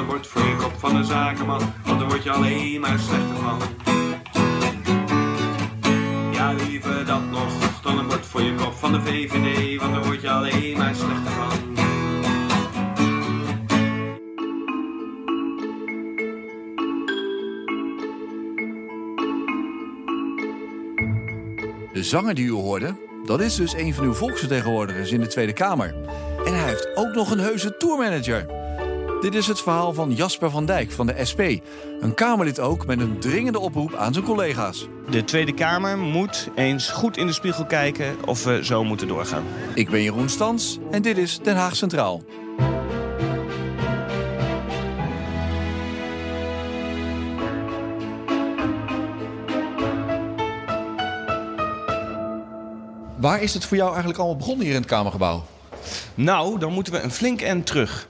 een bord voor je kop van een zakenman, want daar word je alleen maar slechter van. Ja, liever dat nog dan een bord voor je kop van de VVD, want daar word je alleen maar slechter van. De zanger die u hoorde, dat is dus een van uw volksvertegenwoordigers in de Tweede Kamer. En hij heeft ook nog een heuse tourmanager. Dit is het verhaal van Jasper van Dijk van de SP. Een Kamerlid ook met een dringende oproep aan zijn collega's. De Tweede Kamer moet eens goed in de spiegel kijken of we zo moeten doorgaan. Ik ben Jeroen Stans en dit is Den Haag Centraal. Waar is het voor jou eigenlijk allemaal begonnen hier in het Kamergebouw? Nou, dan moeten we een flink end terug.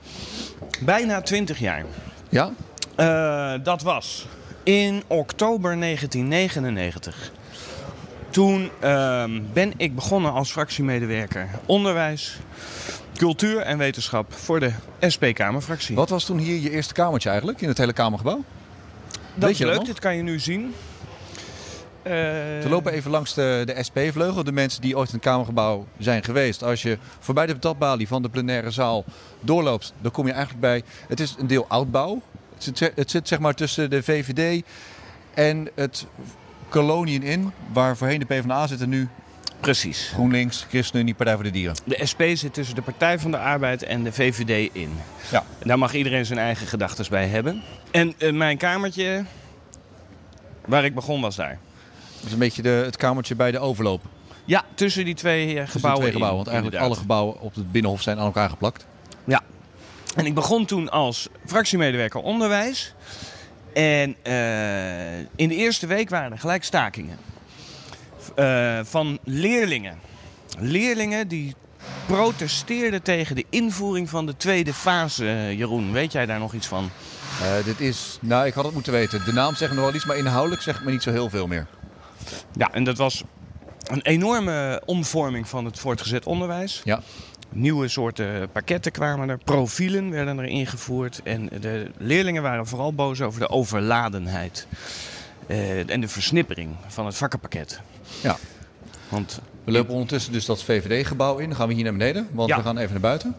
Bijna 20 jaar. Ja? Uh, dat was in oktober 1999. Toen uh, ben ik begonnen als fractiemedewerker onderwijs, cultuur en wetenschap voor de SP-Kamerfractie. Wat was toen hier je eerste kamertje eigenlijk in het hele Kamergebouw? Dat Weet is leuk, dit kan je nu zien. We lopen even langs de, de SP-vleugel. De mensen die ooit in het Kamergebouw zijn geweest. Als je voorbij de patatbalie van de plenaire zaal doorloopt, dan kom je eigenlijk bij. Het is een deel oudbouw. Het zit, het zit zeg maar tussen de VVD en het koloniën in, waar voorheen de PvdA zit en nu Precies. GroenLinks, ChristenUnie, Partij voor de Dieren. De SP zit tussen de Partij van de Arbeid en de VVD in. Ja. Daar mag iedereen zijn eigen gedachten bij hebben. En uh, mijn kamertje, waar ik begon, was daar. Dat is een beetje de, het kamertje bij de overloop. Ja, tussen die twee uh, gebouwen. twee gebouwen, want eigenlijk inderdaad. alle gebouwen op het Binnenhof zijn aan elkaar geplakt. Ja. En ik begon toen als fractiemedewerker onderwijs. En uh, in de eerste week waren er gelijk stakingen. Uh, van leerlingen. Leerlingen die protesteerden tegen de invoering van de tweede fase. Jeroen, weet jij daar nog iets van? dit is, nou ik had het moeten weten. De naam zegt nog wel iets, maar inhoudelijk zegt me niet zo heel veel meer. Ja, en dat was een enorme omvorming van het voortgezet onderwijs. Ja. Nieuwe soorten pakketten kwamen er, profielen werden er ingevoerd. En de leerlingen waren vooral boos over de overladenheid uh, en de versnippering van het vakkenpakket. Ja. Want we lopen ondertussen dus dat VVD-gebouw in. Dan gaan we hier naar beneden, want Ja. we gaan even naar buiten.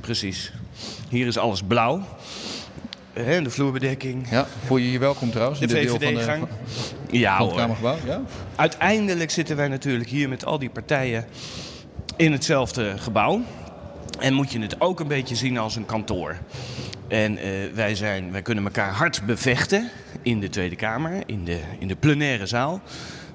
Precies. Hier is alles blauw. Uh, de vloerbedekking. Ja, voel je je welkom trouwens? De in dit deel van, de, Van Ja het. Kamergebouw? Ja? Uiteindelijk zitten wij natuurlijk hier met al die partijen in hetzelfde gebouw. En moet je het ook een beetje zien als een kantoor. En uh, wij, zijn, wij kunnen elkaar hard bevechten in de Tweede Kamer, in de, in de plenaire zaal.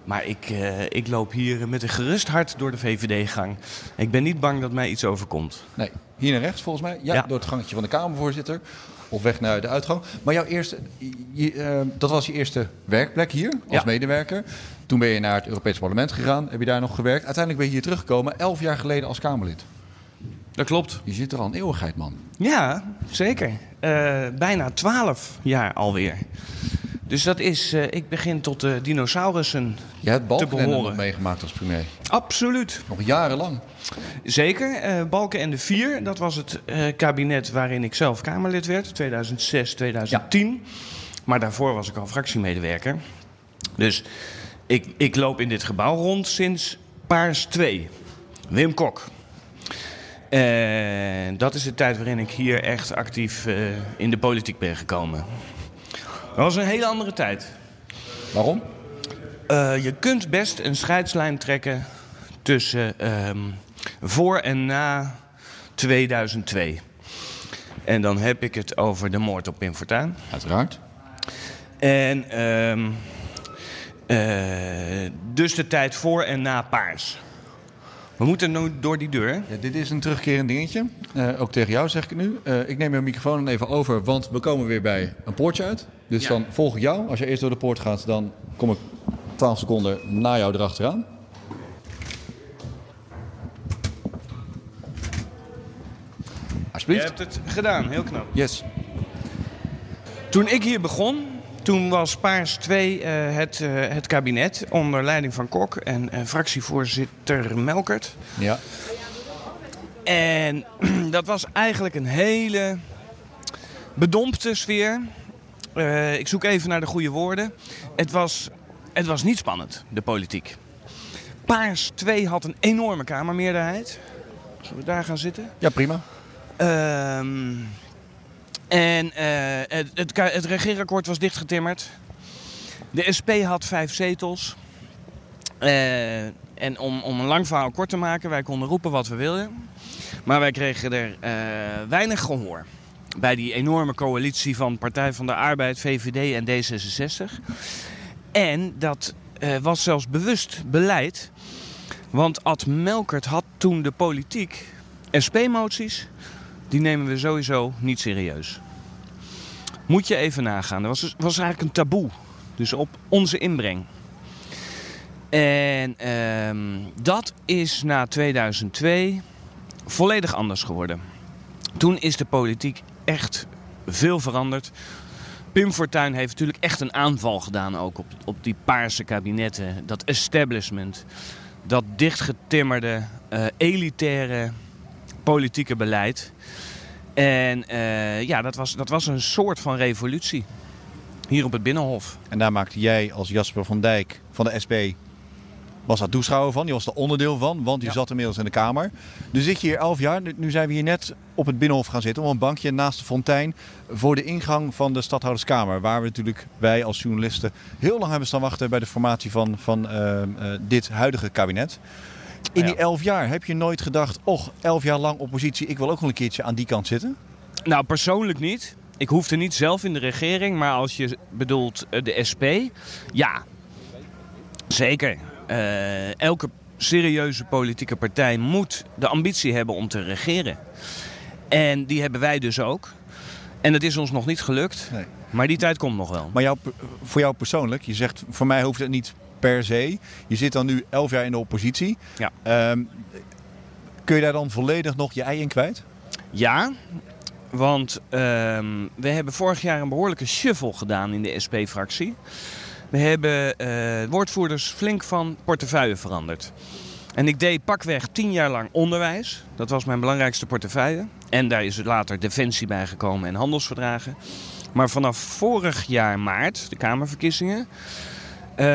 Maar ik, uh, ik loop hier met een gerust hart door de VVD-gang. Ik ben niet bang dat mij iets overkomt. Nee, hier naar rechts volgens mij. Ja, Ja. door het gangetje van de Kamervoorzitter. Of weg naar de uitgang. Maar jouw eerste, je, eh, dat was je eerste werkplek hier als Ja. medewerker. Toen ben je naar het Europees Parlement gegaan. Heb je daar nog gewerkt. Uiteindelijk ben je hier teruggekomen. Elf jaar geleden als Kamerlid. Dat klopt. Je zit er al een eeuwigheid, man. Ja, zeker. Uh, bijna twaalf jaar alweer. Dus dat is, uh, ik begin tot de dinosaurussen Je hebt Balkenende meegemaakt als premier. Absoluut. Nog jarenlang. Zeker. Uh, Balken en de Vier, dat was het uh, kabinet waarin ik zelf Kamerlid werd, 2006, 2010. Maar daarvoor was ik al fractiemedewerker. Dus ik, ik loop in dit gebouw rond sinds Paars 2. Wim Kok. Dat is de tijd waarin ik hier echt actief in de politiek ben gekomen. Dat was een hele andere tijd. Waarom? Uh, je kunt best een scheidslijn trekken tussen um, voor en na 2002. En dan heb ik het over de moord op Pim Fortuyn. Uiteraard. En um, uh, dus de tijd voor en na Paars. We moeten nu door die deur. Ja, dit is een terugkerend dingetje. Uh, ook tegen jou zeg ik het nu. Uh, ik neem mijn microfoon even over, want we komen weer bij een poortje uit. Dus Ja. dan volg ik jou. Als je eerst door de poort gaat, dan kom ik 12 seconden na jou erachteraan. Je Alsjeblieft. hebt het gedaan, heel knap. Yes. Toen ik hier begon, toen was Paars 2 uh, het, uh, het kabinet onder leiding van Kok en uh, fractievoorzitter Melkert. Ja. En dat was eigenlijk een hele bedompte sfeer. Uh, ik zoek even naar de goede woorden. Het was, het was niet spannend, de politiek. Paars 2 had een enorme kamermeerderheid. Zullen we daar gaan zitten? Ja, prima. Ehm, en uh, het, het, het regeerakkoord was dichtgetimmerd. De SP had vijf zetels. Uh, en om, om een lang verhaal kort te maken, wij konden roepen wat we wilden. Maar wij kregen er uh, weinig gehoor. Bij die enorme coalitie van Partij van de Arbeid, VVD en D66. En dat uh, was zelfs bewust beleid. Want Ad Melkert had toen de politiek SP-moties, die nemen we sowieso niet serieus. Moet je even nagaan. Dat was, was eigenlijk een taboe. Dus op onze inbreng. En ehm, dat is na 2002 volledig anders geworden. Toen is de politiek echt veel veranderd. Pim Fortuyn heeft natuurlijk echt een aanval gedaan ook op, op die paarse kabinetten. Dat establishment. Dat dichtgetimmerde, uh, elitaire politieke beleid. En uh, ja, dat was, dat was een soort van revolutie. Hier op het Binnenhof. En daar maakte jij als Jasper van Dijk van de SP was daar toeschouwer van. Die was er onderdeel van, want die zat inmiddels in de Kamer. Nu zit je hier elf jaar. Nu zijn we hier net op het Binnenhof gaan zitten. Op een bankje naast de fontein. Voor de ingang van de Stadhouderskamer. Waar we natuurlijk, wij als journalisten, heel lang hebben staan wachten bij de formatie van, van uh, uh, dit huidige kabinet. In die elf jaar heb je nooit gedacht, och, elf jaar lang oppositie, ik wil ook wel een keertje aan die kant zitten? Nou, persoonlijk niet. Ik hoefde niet zelf in de regering, maar als je bedoelt de SP, ja, zeker. Uh, elke serieuze politieke partij moet de ambitie hebben om te regeren. En die hebben wij dus ook. En het is ons nog niet gelukt. Nee. Maar die tijd komt nog wel. Maar jou, voor jou persoonlijk, je zegt voor mij hoeft het niet per se. Je zit dan nu elf jaar in de oppositie. Ja. Um, kun je daar dan volledig nog je ei in kwijt? Ja, want um, we hebben vorig jaar een behoorlijke shuffle gedaan in de SP-fractie. We hebben uh, woordvoerders flink van portefeuille veranderd. En ik deed pakweg tien jaar lang onderwijs. Dat was mijn belangrijkste portefeuille. En daar is later defensie bijgekomen en handelsverdragen. Maar vanaf vorig jaar maart, de Kamerverkiezingen, uh,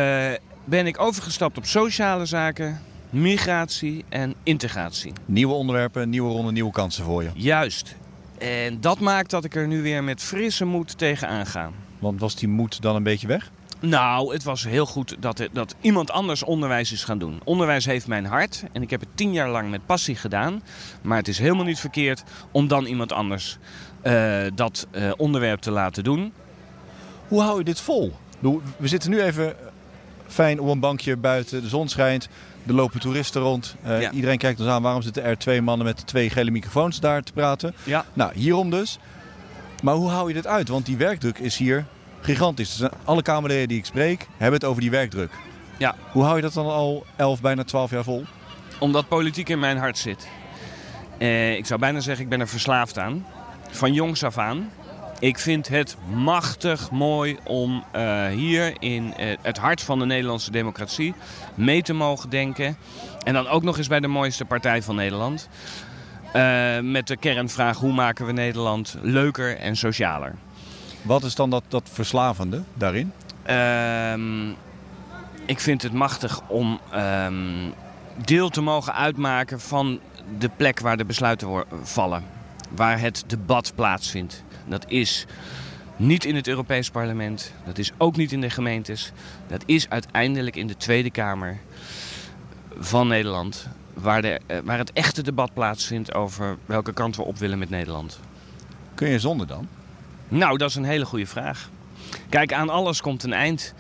ben ik overgestapt op sociale zaken, migratie en integratie. Nieuwe onderwerpen, nieuwe ronde, nieuwe kansen voor je. Juist. En dat maakt dat ik er nu weer met frisse moed tegenaan ga. Want was die moed dan een beetje weg? Nou, het was heel goed dat, dat iemand anders onderwijs is gaan doen. Onderwijs heeft mijn hart en ik heb het tien jaar lang met passie gedaan. Maar het is helemaal niet verkeerd om dan iemand anders uh, dat uh, onderwerp te laten doen. Hoe hou je dit vol? We zitten nu even fijn op een bankje buiten, de zon schijnt. Er lopen toeristen rond. Uh, ja. Iedereen kijkt ons aan. Waarom zitten er twee mannen met twee gele microfoons daar te praten? Ja. Nou, hierom dus. Maar hoe hou je dit uit? Want die werkdruk is hier gigantisch. Dus alle Kamerleden die ik spreek hebben het over die werkdruk. Ja. Hoe hou je dat dan al 11, bijna 12 jaar vol? Omdat politiek in mijn hart zit. Eh, ik zou bijna zeggen, ik ben er verslaafd aan. Van jongs af aan. Ik vind het machtig mooi om uh, hier in uh, het hart van de Nederlandse democratie mee te mogen denken. En dan ook nog eens bij de mooiste partij van Nederland. Met de kernvraag hoe maken we Nederland leuker en socialer. Wat is dan dat, dat verslavende daarin? Um, ik vind het machtig om um, deel te mogen uitmaken van de plek waar de besluiten vallen. Waar het debat plaatsvindt. Dat is niet in het Europees Parlement. Dat is ook niet in de gemeentes. Dat is uiteindelijk in de Tweede Kamer van Nederland. Waar, de, waar het echte debat plaatsvindt over welke kant we op willen met Nederland. Kun je zonder dan? Nou, dat is een hele goede vraag. Kijk, aan alles komt een eind.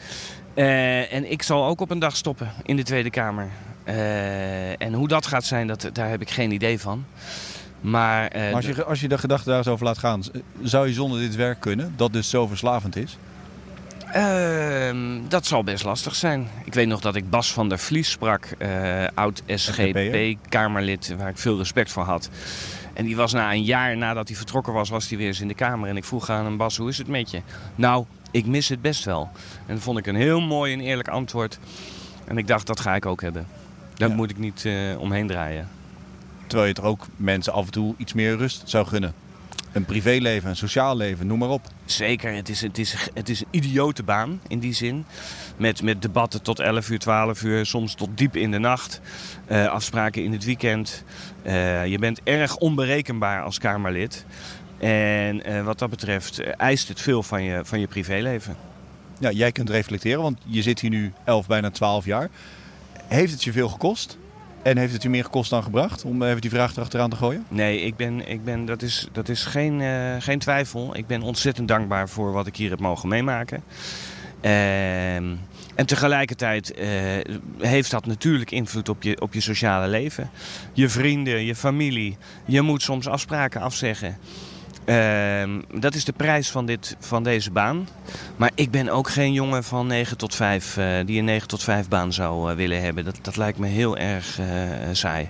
Uh, en ik zal ook op een dag stoppen in de Tweede Kamer. Uh, en hoe dat gaat zijn, dat, daar heb ik geen idee van. Maar, uh, maar als, je, als je de gedachte daar zo over laat gaan, zou je zonder dit werk kunnen, dat dus zo verslavend is? Uh, dat zal best lastig zijn. Ik weet nog dat ik Bas van der Vlies sprak, uh, oud SGP-Kamerlid, waar ik veel respect voor had. En die was na een jaar nadat hij vertrokken was, was hij weer eens in de Kamer. En ik vroeg aan hem, Bas, hoe is het met je? Nou, ik mis het best wel. En dat vond ik een heel mooi en eerlijk antwoord. En ik dacht, dat ga ik ook hebben. Daar ja. moet ik niet uh, omheen draaien. Terwijl je toch ook mensen af en toe iets meer rust zou gunnen? Een privéleven, een sociaal leven, noem maar op. Zeker, het is, het is, het is een idiote baan in die zin. Met, met debatten tot 11 uur, 12 uur, soms tot diep in de nacht. Uh, afspraken in het weekend. Uh, je bent erg onberekenbaar als Kamerlid. En uh, wat dat betreft eist het veel van je, van je privéleven. Ja, jij kunt reflecteren, want je zit hier nu 11, bijna 12 jaar. Heeft het je veel gekost? En heeft het u meer gekost dan gebracht? Om even die vraag erachteraan te gooien. Nee, ik ben, ik ben, dat is, dat is geen, uh, geen twijfel. Ik ben ontzettend dankbaar voor wat ik hier heb mogen meemaken. Uh, en tegelijkertijd uh, heeft dat natuurlijk invloed op je, op je sociale leven. Je vrienden, je familie. Je moet soms afspraken afzeggen. Uh, dat is de prijs van, dit, van deze baan. Maar ik ben ook geen jongen van 9 tot 5 uh, die een 9 tot 5 baan zou uh, willen hebben. Dat, dat lijkt me heel erg eh, saai.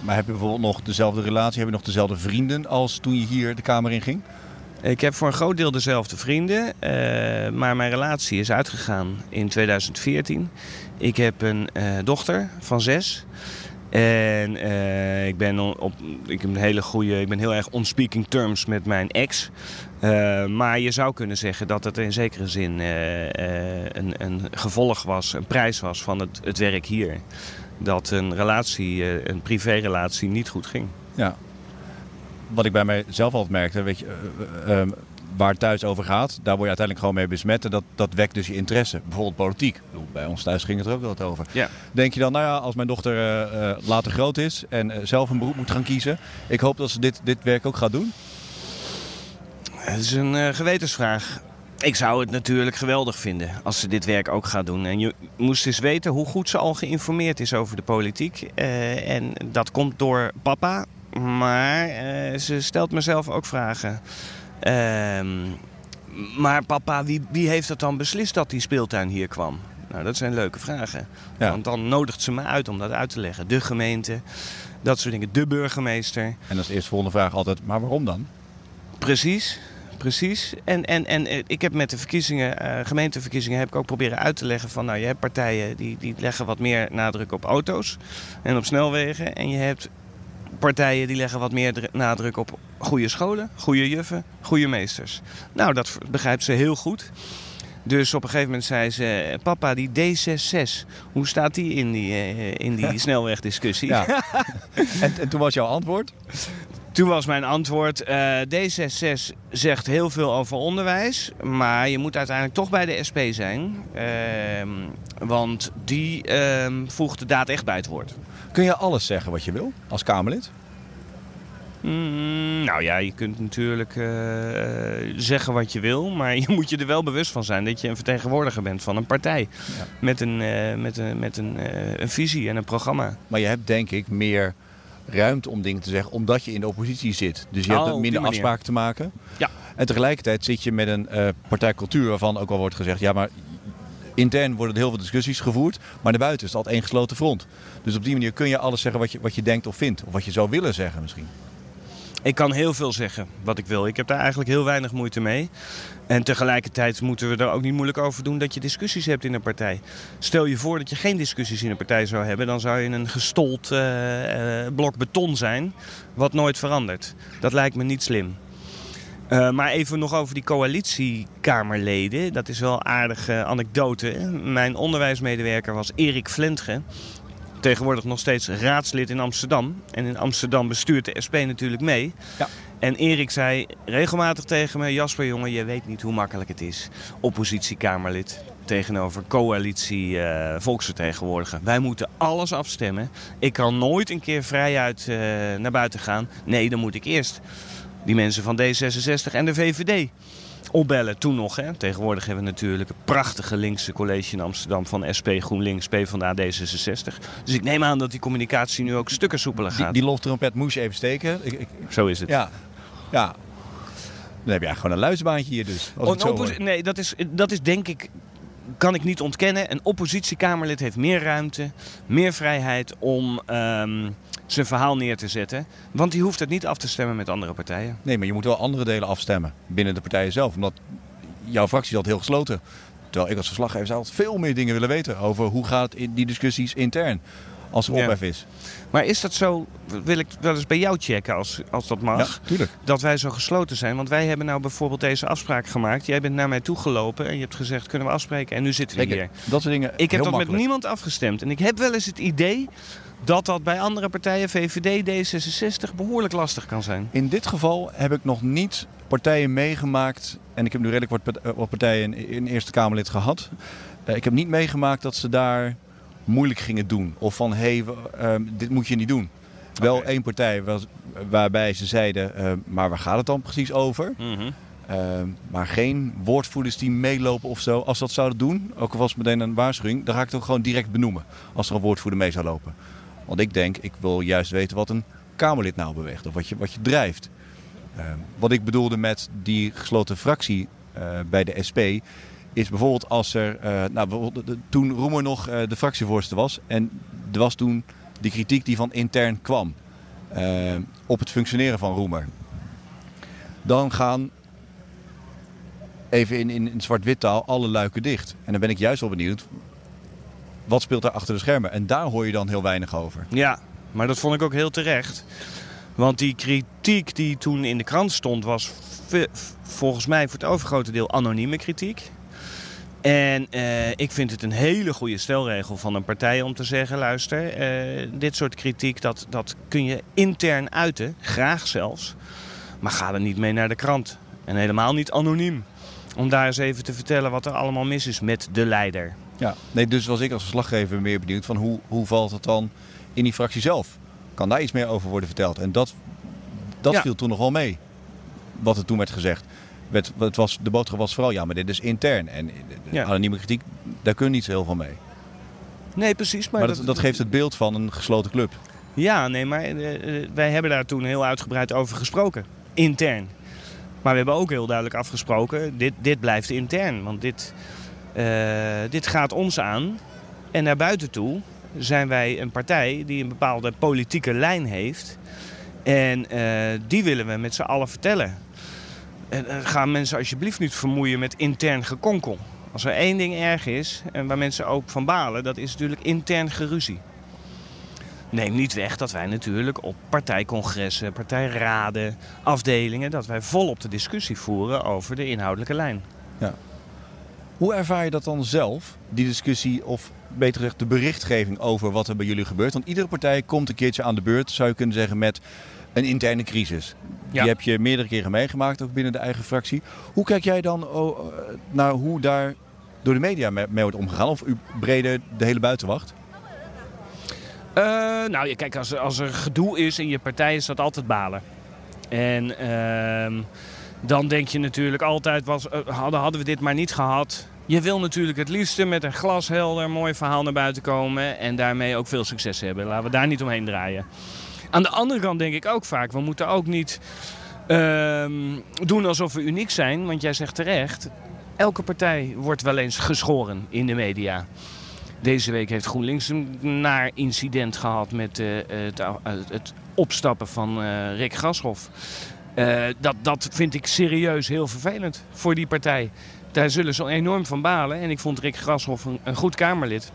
Maar heb je bijvoorbeeld nog dezelfde relatie? Heb je nog dezelfde vrienden als toen je hier de Kamer in ging? Ik heb voor een groot deel dezelfde vrienden, maar mijn relatie is uitgegaan in 2014. Ik heb een dochter van zes. En uh, ik, ben op, ik, heb een hele goede, ik ben heel erg on speaking terms met mijn ex. Uh, maar je zou kunnen zeggen dat het in zekere zin uh, een, een, gevolg was, een prijs was van het, het werk hier. Dat een relatie, een privérelatie niet goed ging. Ja. Wat ik bij mijzelf altijd merkte, weet je, waar het thuis over gaat, daar word je uiteindelijk gewoon mee besmet. En dat, dat wekt dus je interesse. Bijvoorbeeld politiek. Bij ons thuis ging het er ook wel over. Ja. Denk je dan, nou ja, als mijn dochter uh, uh, later groot is en uh, zelf een beroep moet gaan kiezen. Ik hoop dat ze dit, dit werk ook gaat doen? Het is een gewetensvraag. Ik zou het natuurlijk geweldig vinden als ze dit werk ook gaat doen. En je moest eens weten hoe goed ze al geïnformeerd is over de politiek. en dat komt door papa. Maar ze stelt mezelf ook vragen. Um, maar papa, wie, wie heeft dat dan beslist dat die speeltuin hier kwam? Nou, dat zijn leuke vragen. Ja. Want dan nodigt ze me uit om dat uit te leggen. De gemeente, dat soort dingen. De burgemeester. En als eerste volgende vraag altijd, maar waarom dan? Precies, precies. En, en, en ik heb met de verkiezingen, uh, gemeenteverkiezingen, heb ik ook proberen uit te leggen van, nou, je hebt partijen die, die leggen wat meer nadruk op auto's en op snelwegen. En je hebt partijen die leggen wat meer nadruk op goede scholen, goede juffen, goede meesters. Nou, dat begrijpt ze heel goed. Dus op een gegeven moment zei ze: Papa, die D66, hoe staat die in die, uh, in die snelwegdiscussie? Ja. en, en toen was jouw antwoord? Toen was mijn antwoord: uh, D66 zegt heel veel over onderwijs, maar je moet uiteindelijk toch bij de SP zijn. Uh, want die ehm, voegt de daad echt bij het woord. Kun je alles zeggen wat je wil als Kamerlid? Mm, nou ja, je kunt natuurlijk uh, zeggen wat je wil, maar je moet je er wel bewust van zijn dat je een vertegenwoordiger bent van een partij. Ja. Met, een, uh, met, een, met een, uh, een visie en een programma. Maar je hebt denk ik meer ruimte om dingen te zeggen, omdat je in de oppositie zit. Dus je oh, hebt minder afspraken te maken. Ja. En tegelijkertijd zit je met een partijcultuur waarvan ook al wordt gezegd, ja maar intern worden er heel veel discussies gevoerd, maar buiten is het altijd één gesloten front. Dus op die manier kun je alles zeggen wat je, wat je denkt of vindt, of wat je zou willen zeggen misschien. Ik kan heel veel zeggen wat ik wil. Ik heb daar eigenlijk heel weinig moeite mee. En tegelijkertijd moeten we er ook niet moeilijk over doen dat je discussies hebt in een partij. Stel je voor dat je geen discussies in een partij zou hebben, dan zou je een gestold uh, blok beton zijn, wat nooit verandert. Dat lijkt me niet slim. Uh, maar even nog over die coalitiekamerleden. Dat is wel een aardige anekdote. Mijn onderwijsmedewerker was Erik Flentge tegenwoordig nog steeds raadslid in Amsterdam. En in Amsterdam bestuurt de SP natuurlijk mee. Ja. En Erik zei regelmatig tegen me: Jasper, jongen, je weet niet hoe makkelijk het is. Oppositiekamerlid tegenover coalitie uh, volksvertegenwoordiger. Wij moeten alles afstemmen. Ik kan nooit een keer vrijuit uh, naar buiten gaan. Nee, dan moet ik eerst die mensen van D66 en de VVD opbellen. Toen nog. Hè. Tegenwoordig hebben we natuurlijk een prachtige linkse college in Amsterdam van SP, GroenLinks, PvdA, D66. Dus ik neem aan dat die communicatie nu ook stukken soepeler gaat. Die, die loftrompet moest je even steken. Ik, ik... Zo is het. Ja. ja. Dan heb je eigenlijk gewoon een luisbaantje hier dus. Als oh, nee, dat is, dat is denk ik kan ik niet ontkennen. Een oppositiekamerlid heeft meer ruimte, meer vrijheid om um, zijn verhaal neer te zetten. Want die hoeft het niet af te stemmen met andere partijen. Nee, maar je moet wel andere delen afstemmen binnen de partijen zelf. Omdat jouw fractie altijd heel gesloten. Terwijl ik als verslaggever zou altijd veel meer dingen willen weten over hoe gaat in die discussies intern. als er Ja. ophef is. Maar is dat zo, wil ik wel eens bij jou checken als, als dat mag, Ja, tuurlijk. dat wij zo gesloten zijn? Want wij hebben nou bijvoorbeeld deze afspraak gemaakt. Jij bent naar mij toegelopen en je hebt gezegd, kunnen we afspreken? En nu zitten we Kijk, hier. dat soort dingen Ik heb dat met niemand afgestemd. En ik heb wel eens het idee dat dat bij andere partijen, VVD, D66, behoorlijk lastig kan zijn. In dit geval heb ik nog niet partijen meegemaakt. En ik heb nu redelijk wat, eh, partijen in, Eerste Kamerlid gehad. Eh, ik heb niet meegemaakt dat ze daar moeilijk gingen doen. Of van, hé, hey, ehm, dit moet je niet doen. Wel één partij was, waarbij ze zeiden, eh, maar waar gaat het dan precies over? Mhm. Ehm, maar geen woordvoerders die meelopen of zo. Als ze dat zouden doen, ook al was het meteen een waarschuwing, dan ga ik het ook gewoon direct benoemen. Als er een woordvoerder mee zou lopen. Want ik denk, ik wil juist weten wat een Kamerlid nou beweegt. Of wat je, wat je drijft. Ehm, wat ik bedoelde met die gesloten fractie eh, bij de SP. Is bijvoorbeeld als er, eh, nou toen Roemer nog eh, de fractievoorzitter was. En er was toen die kritiek die van intern kwam. op het functioneren van Roemer. Dan gaan even in, in, in zwart-wit taal alle luiken dicht. En dan ben ik juist wel benieuwd, wat speelt daar achter de schermen? En daar hoor je dan heel weinig over. Ja, maar dat vond ik ook heel terecht. Want die kritiek die toen in de krant stond, was volgens mij voor het overgrote deel anonieme kritiek. En eh, ik vind het een hele goede stelregel van een partij om te zeggen: luister, eh, dit soort kritiek dat, dat kun je intern uiten, graag zelfs. Maar ga er niet mee naar de krant. En helemaal niet anoniem. Om daar eens even te vertellen wat er allemaal mis is met de leider. Ja. Nee, dus was ik als verslaggever meer benieuwd van hoe, hoe valt het dan in die fractie zelf? Kan daar iets meer over worden verteld? En dat, dat Ja. viel toen nog wel mee. Wat er toen werd gezegd. Werd, het was, de boodschap was vooral, ja, maar dit is intern. En de- de Ja. anonieme kritiek, daar kun je niet zo heel veel mee. Nee, precies. Maar, Maar, dat, dat geeft het beeld van een gesloten club. Ja, nee, maar eh, eh, wij hebben daar toen heel uitgebreid over gesproken. Intern. Maar we hebben ook heel duidelijk afgesproken, dit, dit blijft intern. Want dit, eh, dit gaat ons aan. En naar buiten toe zijn wij een partij die een bepaalde politieke lijn heeft. En eh, die willen we met z'n allen vertellen. En eh, gaan mensen alsjeblieft niet vermoeien met intern gekonkel. Als er één ding erg is, en waar mensen ook van balen, dat is natuurlijk intern geruzie. Neem niet weg dat wij natuurlijk op partijcongressen, partijraden, afdelingen, dat wij volop de discussie voeren over de inhoudelijke lijn. Hoe ervaar je dat dan zelf, die discussie of beter gezegd de berichtgeving over wat er bij jullie gebeurt? Want iedere partij komt een keertje aan de beurt, zou je kunnen zeggen, met een interne crisis. Ja. Die heb je meerdere keren meegemaakt, ook binnen de eigen fractie. Hoe kijk jij dan oh, eh, naar hoe daar door de media mee, mee wordt omgegaan? Of u breder de hele buitenwacht? Eh, nou, ja, kijk, als als er gedoe is in je partij, is dat altijd balen. En ehm, dan denk je natuurlijk altijd, was, eh, hadden, hadden we dit maar niet gehad. Je wil natuurlijk het liefste met een glashelder mooi verhaal naar buiten komen en daarmee ook veel succes hebben. Laten we daar niet omheen draaien. Aan de andere kant denk ik ook vaak, we moeten ook niet ehm, doen alsof we uniek zijn. Want jij zegt terecht, elke partij wordt wel eens geschoren in de media. Deze week heeft GroenLinks een naar incident gehad met eh, het, eh, het opstappen van eh, Rick Grashoff. Dat, dat vind ik serieus heel vervelend voor die partij. Daar zullen ze enorm van balen. En ik vond Rick Grashoff een, een goed Kamerlid.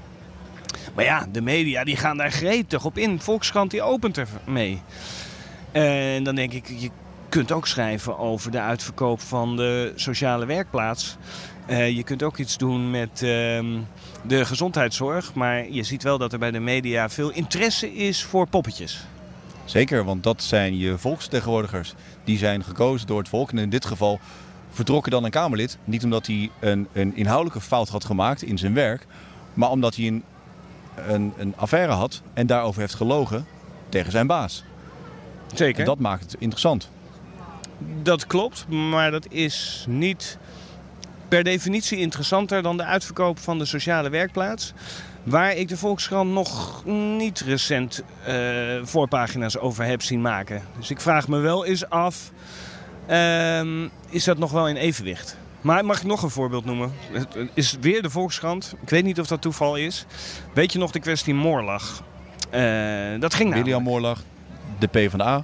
Maar ja, de media die gaan daar gretig op in. Volkskrant die opent er mee. En dan denk ik, je kunt ook schrijven over de uitverkoop van de sociale werkplaats. Je kunt ook iets doen met ehm, de gezondheidszorg. Maar je ziet wel dat er bij de media veel interesse is voor poppetjes. Zeker, want dat zijn je volksvertegenwoordigers. Die zijn gekozen door het volk. En in dit geval vertrokken dan een Kamerlid. Niet omdat hij een, een inhoudelijke fout had gemaakt in zijn werk. Maar omdat hij een, een, een affaire had en daarover heeft gelogen tegen zijn baas. Zeker. En dat maakt het interessant. Dat klopt, maar dat is niet per definitie interessanter dan de uitverkoop van de sociale werkplaats. Waar ik de Volkskrant nog niet recent eh, voorpagina's over heb zien maken. Dus ik vraag me wel eens af, ehm, is dat nog wel in evenwicht? Maar mag ik nog een voorbeeld noemen? Het is weer de Volkskrant. Ik weet niet of dat toeval is. Weet je nog de kwestie Moorlag? Eh, dat ging namelijk. William Moorlag, de PvdA.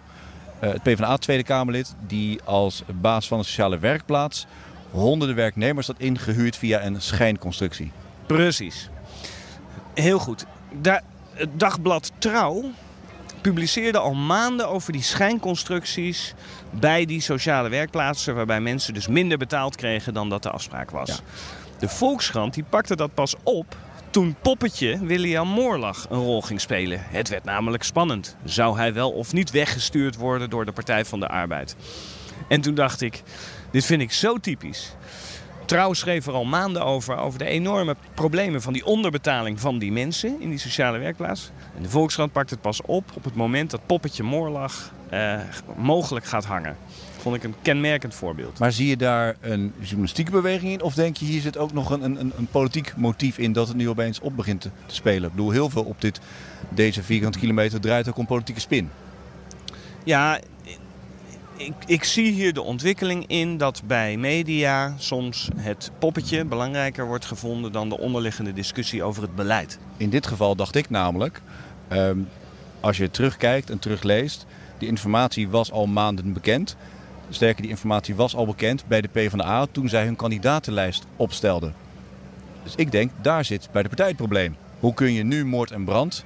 eh het PvdA Tweede Kamerlid. Die als baas van de sociale werkplaats honderden werknemers had ingehuurd via een schijnconstructie. Precies. Heel goed. Daar, het dagblad Trouw publiceerde al maanden over die schijnconstructies bij die sociale werkplaatsen, waarbij mensen dus minder betaald kregen dan dat de afspraak was. De Volkskrant die pakte dat pas op toen poppetje William Moorlag een rol ging spelen. Het werd namelijk spannend. Zou hij wel of niet weggestuurd worden door de Partij van de Arbeid? En toen dacht ik, dit vind ik zo typisch. Trouw schreef er al maanden over, over de enorme problemen van die onderbetaling van die mensen in die sociale werkplaats. En de Volkskrant pakt het pas op op het moment dat poppetje Moorlag eh, mogelijk gaat hangen. Vond ik een kenmerkend voorbeeld. Maar zie je daar een journalistieke beweging in? Of denk je hier zit ook nog een, een, een politiek motief in dat het nu opeens op begint te, te spelen? Ik bedoel, heel veel op dit, deze vierkante kilometer draait ook om politieke spin. Ja, ik, ik, zie hier de ontwikkeling in dat bij media soms het poppetje belangrijker wordt gevonden dan de onderliggende discussie over het beleid. In dit geval dacht ik namelijk, ehm, als je terugkijkt en terugleest, die informatie was al maanden bekend. Sterker, die informatie was al bekend bij de PvdA toen zij hun kandidatenlijst opstelden. Dus ik denk, daar zit bij de partij het probleem. Hoe kun je nu moord en brand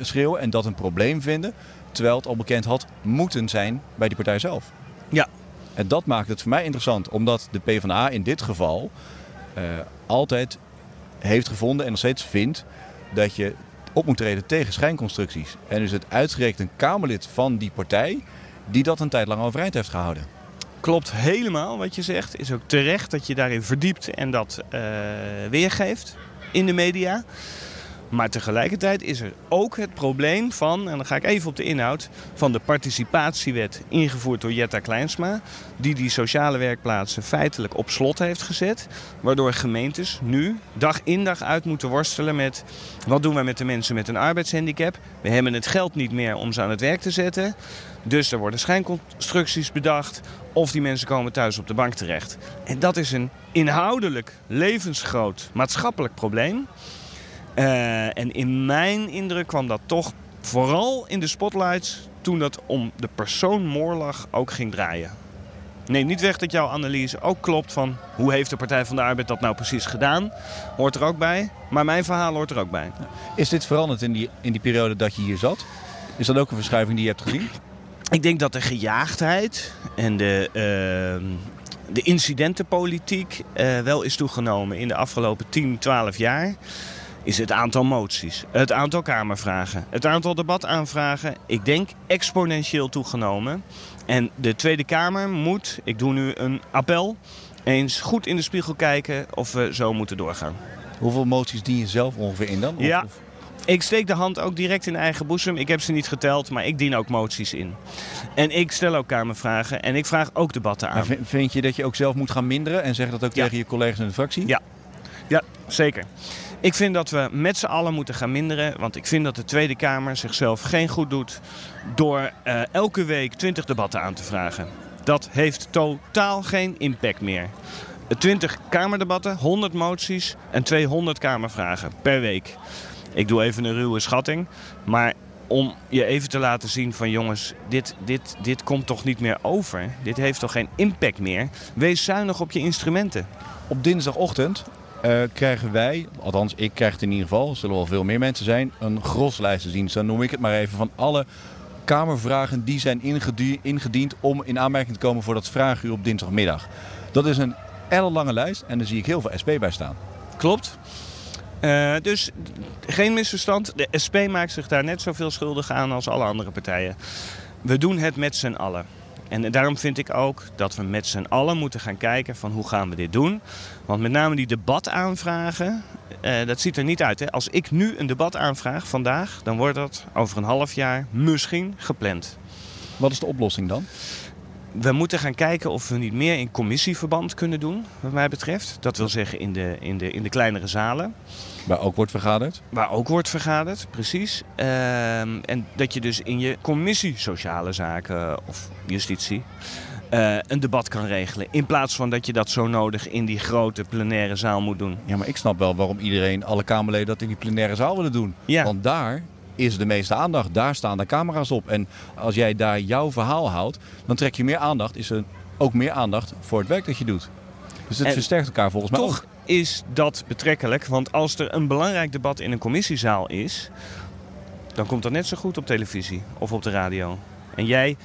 schreeuwen en dat een probleem vinden, terwijl het al bekend had moeten zijn bij die partij zelf? Ja. En dat maakt het voor mij interessant, omdat de PvdA in dit geval uh, altijd heeft gevonden en nog steeds vindt dat je op moet treden tegen schijnconstructies. En dus het uitgerekend een Kamerlid van die partij die dat een tijd lang overeind heeft gehouden. Klopt helemaal wat je zegt. Is ook terecht dat je daarin verdiept en dat uh, weergeeft in de media. Maar tegelijkertijd is er ook het probleem van, en dan ga ik even op de inhoud, van de participatiewet ingevoerd door Jetta Kleinsma. Die die sociale werkplaatsen feitelijk op slot heeft gezet. Waardoor gemeentes nu dag in dag uit moeten worstelen met wat doen wij met de mensen met een arbeidshandicap. We hebben het geld niet meer om ze aan het werk te zetten. Dus er worden schijnconstructies bedacht of die mensen komen thuis op de bank terecht. En dat is een inhoudelijk levensgroot maatschappelijk probleem. Uh, en in mijn indruk kwam dat toch vooral in de spotlights toen dat om de persoon Moorlag ook ging draaien. Neem niet weg dat jouw analyse ook klopt van hoe heeft de Partij van de Arbeid dat nou precies gedaan. Hoort er ook bij, maar mijn verhaal hoort er ook bij. Is dit veranderd in die, in die periode dat je hier zat? Is dat ook een verschuiving die je hebt gezien? Ik denk dat de gejaagdheid en de, uh, de incidentenpolitiek uh, wel is toegenomen in de afgelopen 10, 12 jaar is het aantal moties, het aantal Kamervragen, het aantal debataanvragen, ik denk exponentieel toegenomen. En de Tweede Kamer moet, ik doe nu een appel, eens goed in de spiegel kijken of we zo moeten doorgaan. Hoeveel moties dien je zelf ongeveer in dan? Of, ja, ik steek de hand ook direct in eigen boezem. Ik heb ze niet geteld, maar ik dien ook moties in. En ik stel ook Kamervragen en ik vraag ook debatten aan. Maar vind je dat je ook zelf moet gaan minderen en zeg dat ook tegen je collega's in de fractie? Ja, ja zeker. Ik vind dat we met z'n allen moeten gaan minderen. Want ik vind dat de Tweede Kamer zichzelf geen goed doet door uh, elke week 20 debatten aan te vragen. Dat heeft totaal geen impact meer. 20 Kamerdebatten, 100 moties en 200 Kamervragen per week. Ik doe even een ruwe schatting. Maar om je even te laten zien van jongens, dit, dit, dit komt toch niet meer over. Dit heeft toch geen impact meer. Wees zuinig op je instrumenten. Op dinsdagochtend uh, krijgen wij, althans ik krijg het in ieder geval, zullen wel veel meer mensen zijn, een groslijst te zien. Dan noem ik het maar even van alle Kamervragen die zijn ingediend om in aanmerking te komen voor dat vraaguur op dinsdagmiddag. Dat is een ellenlange lijst en daar zie ik heel veel SP bij staan. Klopt. Uh, dus geen misverstand. De SP maakt zich daar net zoveel schuldig aan als alle andere partijen. We doen het met z'n allen. En daarom vind ik ook dat we met z'n allen moeten gaan kijken van hoe gaan we dit doen. Want met name die debataanvragen, uh, dat ziet er niet uit. Hè? Als ik nu een debat aanvraag vandaag, dan wordt dat over een half jaar misschien gepland. Wat is de oplossing dan? We moeten gaan kijken of we niet meer in commissieverband kunnen doen, wat mij betreft. Dat wil zeggen in de, in de, in de kleinere zalen. Waar ook wordt vergaderd? Waar ook wordt vergaderd, precies. Um, en dat je dus in je commissie sociale zaken of justitie uh, een debat kan regelen. In plaats van dat je dat zo nodig in die grote plenaire zaal moet doen. Ja, maar ik snap wel waarom iedereen, alle Kamerleden, dat in die plenaire zaal willen doen. Ja. Want daar is de meeste aandacht. Daar staan de camera's op. En als jij daar jouw verhaal houdt, dan trek je meer aandacht. Is er ook meer aandacht voor het werk dat je doet. Dus het en versterkt elkaar volgens mij toch is dat betrekkelijk. Want als er een belangrijk debat in een commissiezaal is... dan komt dat net zo goed op televisie of op de radio. En jij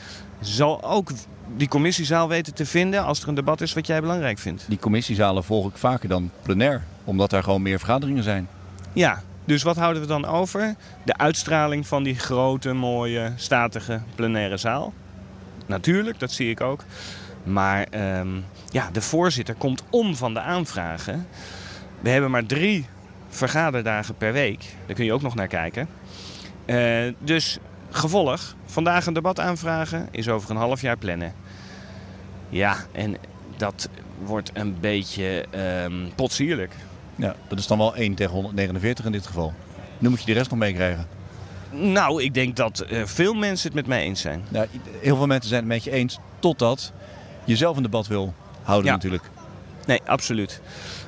zal ook die commissiezaal weten te vinden als er een debat is wat jij belangrijk vindt. Die commissiezalen volg ik vaker dan plenair, omdat daar gewoon meer vergaderingen zijn. Ja, dus wat houden we dan over? De uitstraling van die grote, mooie, statige plenaire zaal. Natuurlijk, dat zie ik ook. Maar ehm, ja, de voorzitter komt om van de aanvragen. We hebben maar drie vergaderdagen per week. Daar kun je ook nog naar kijken. Uh, dus gevolg, vandaag een debat aanvragen is over een half jaar plannen. Ja, en dat wordt een beetje um, potsierlijk. Ja, dat is dan wel 1 tegen 149 in dit geval. Nu moet je de rest nog meekrijgen. Nou, ik denk dat uh, veel mensen het met mij eens zijn. Ja, heel veel mensen zijn het met je eens, totdat je zelf een debat wil houden ja. natuurlijk. Nee, absoluut.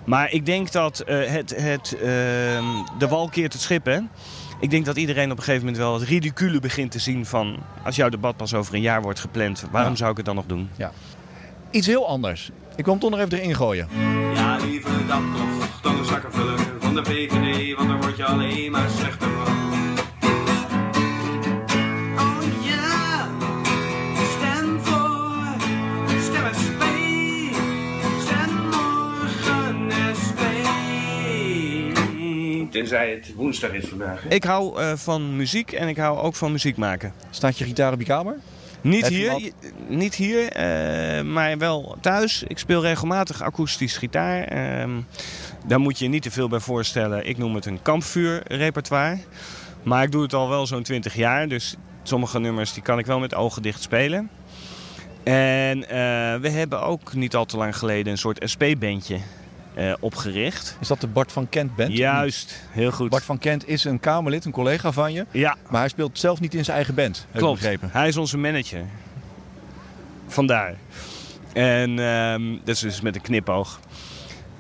Maar ik denk dat uh, het, het, uh, de wal keert het schip, hè? Ik denk dat iedereen op een gegeven moment wel het ridicule begint te zien van... als jouw debat pas over een jaar wordt gepland, waarom ja. zou ik het dan nog doen? Ja. Iets heel anders. Ik wil hem toch nog even erin gooien. Ja, liever dat nog dan de zakken vullen van de VVD, want dan word je alleen maar slechter van. Oh. Tenzij het woensdag is vandaag. Hè? Ik hou uh, van muziek en ik hou ook van muziek maken. Staat je gitaar op je kamer? Niet je hier, niet hier uh, maar wel thuis. Ik speel regelmatig akoestisch gitaar. Uh, daar moet je je niet te veel bij voorstellen. Ik noem het een kampvuurrepertoire. Maar ik doe het al wel zo'n 20 jaar. Dus sommige nummers die kan ik wel met ogen dicht spelen. En uh, we hebben ook niet al te lang geleden een soort SP-bandje uh, opgericht. Is dat de Bart van Kent band? Juist, heel goed. Bart van Kent is een Kamerlid, een collega van je. Ja. Maar hij speelt zelf niet in zijn eigen band, heb Klopt. ik begrepen. Hij is onze manager. Vandaar. En um, dat is dus met een knipoog.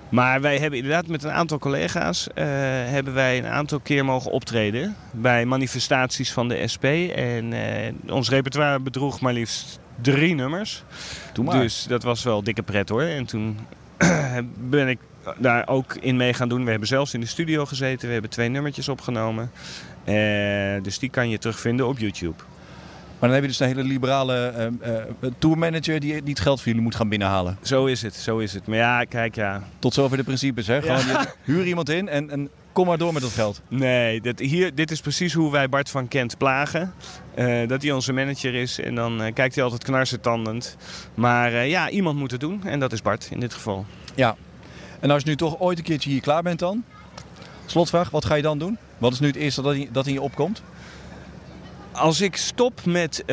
Maar wij hebben inderdaad met een aantal collega's uh, hebben wij een aantal keer mogen optreden bij manifestaties van de SP. En uh, ons repertoire bedroeg maar liefst drie nummers. Maar. Dus dat was wel dikke pret hoor. En toen ben ik daar ook in mee gaan doen. We hebben zelfs in de studio gezeten. We hebben twee nummertjes opgenomen. Uh, dus die kan je terugvinden op YouTube. Maar dan heb je dus een hele liberale uh, uh, tourmanager die, die het geld voor jullie moet gaan binnenhalen. Zo is het, zo is het. Maar ja, kijk ja. Tot zover de principes, hè? Gewoon, ja. huur iemand in en, en kom maar door met dat geld. Nee, dit, hier, dit is precies hoe wij Bart van Kent plagen. Uh, dat hij onze manager is en dan uh, kijkt hij altijd knarsetandend. Maar uh, ja, iemand moet het doen en dat is Bart in dit geval. Ja, en als je nu toch ooit een keertje hier klaar bent dan? Slotvraag, wat ga je dan doen? Wat is nu het eerste dat, dat in je opkomt? Als ik stop met uh,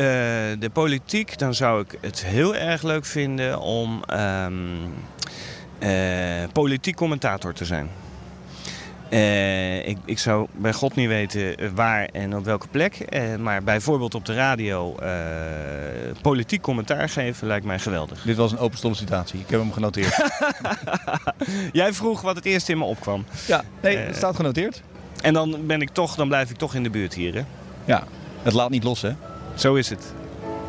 de politiek, dan zou ik het heel erg leuk vinden om um, uh, politiek commentator te zijn. Uh, ik, ik, zou bij God niet weten waar en op welke plek. maar bijvoorbeeld op de radio politiek commentaar geven lijkt mij geweldig. Dit was een open sollicitatie. Ik heb hem genoteerd. Jij vroeg wat het eerst in me opkwam. Ja, nee, het staat genoteerd. En dan ben ik toch, dan blijf ik toch in de buurt hier. Hè? Ja, het laat niet los, hè? Zo is het.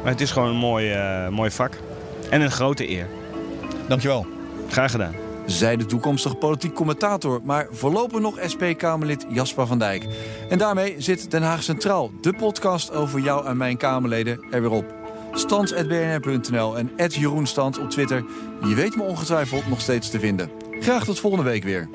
Maar het is gewoon een mooi, mooi vak. En een grote eer. Dankjewel. Graag gedaan. Zij de toekomstige politiek commentator, maar voorlopig nog SP-Kamerlid Jasper van Dijk. En daarmee zit Den Haag Centraal, de podcast over jou en mijn Kamerleden, er weer op. Stans.bnr.nl en Jeroen Stans op Twitter. Je weet me ongetwijfeld nog steeds te vinden. Graag tot volgende week weer.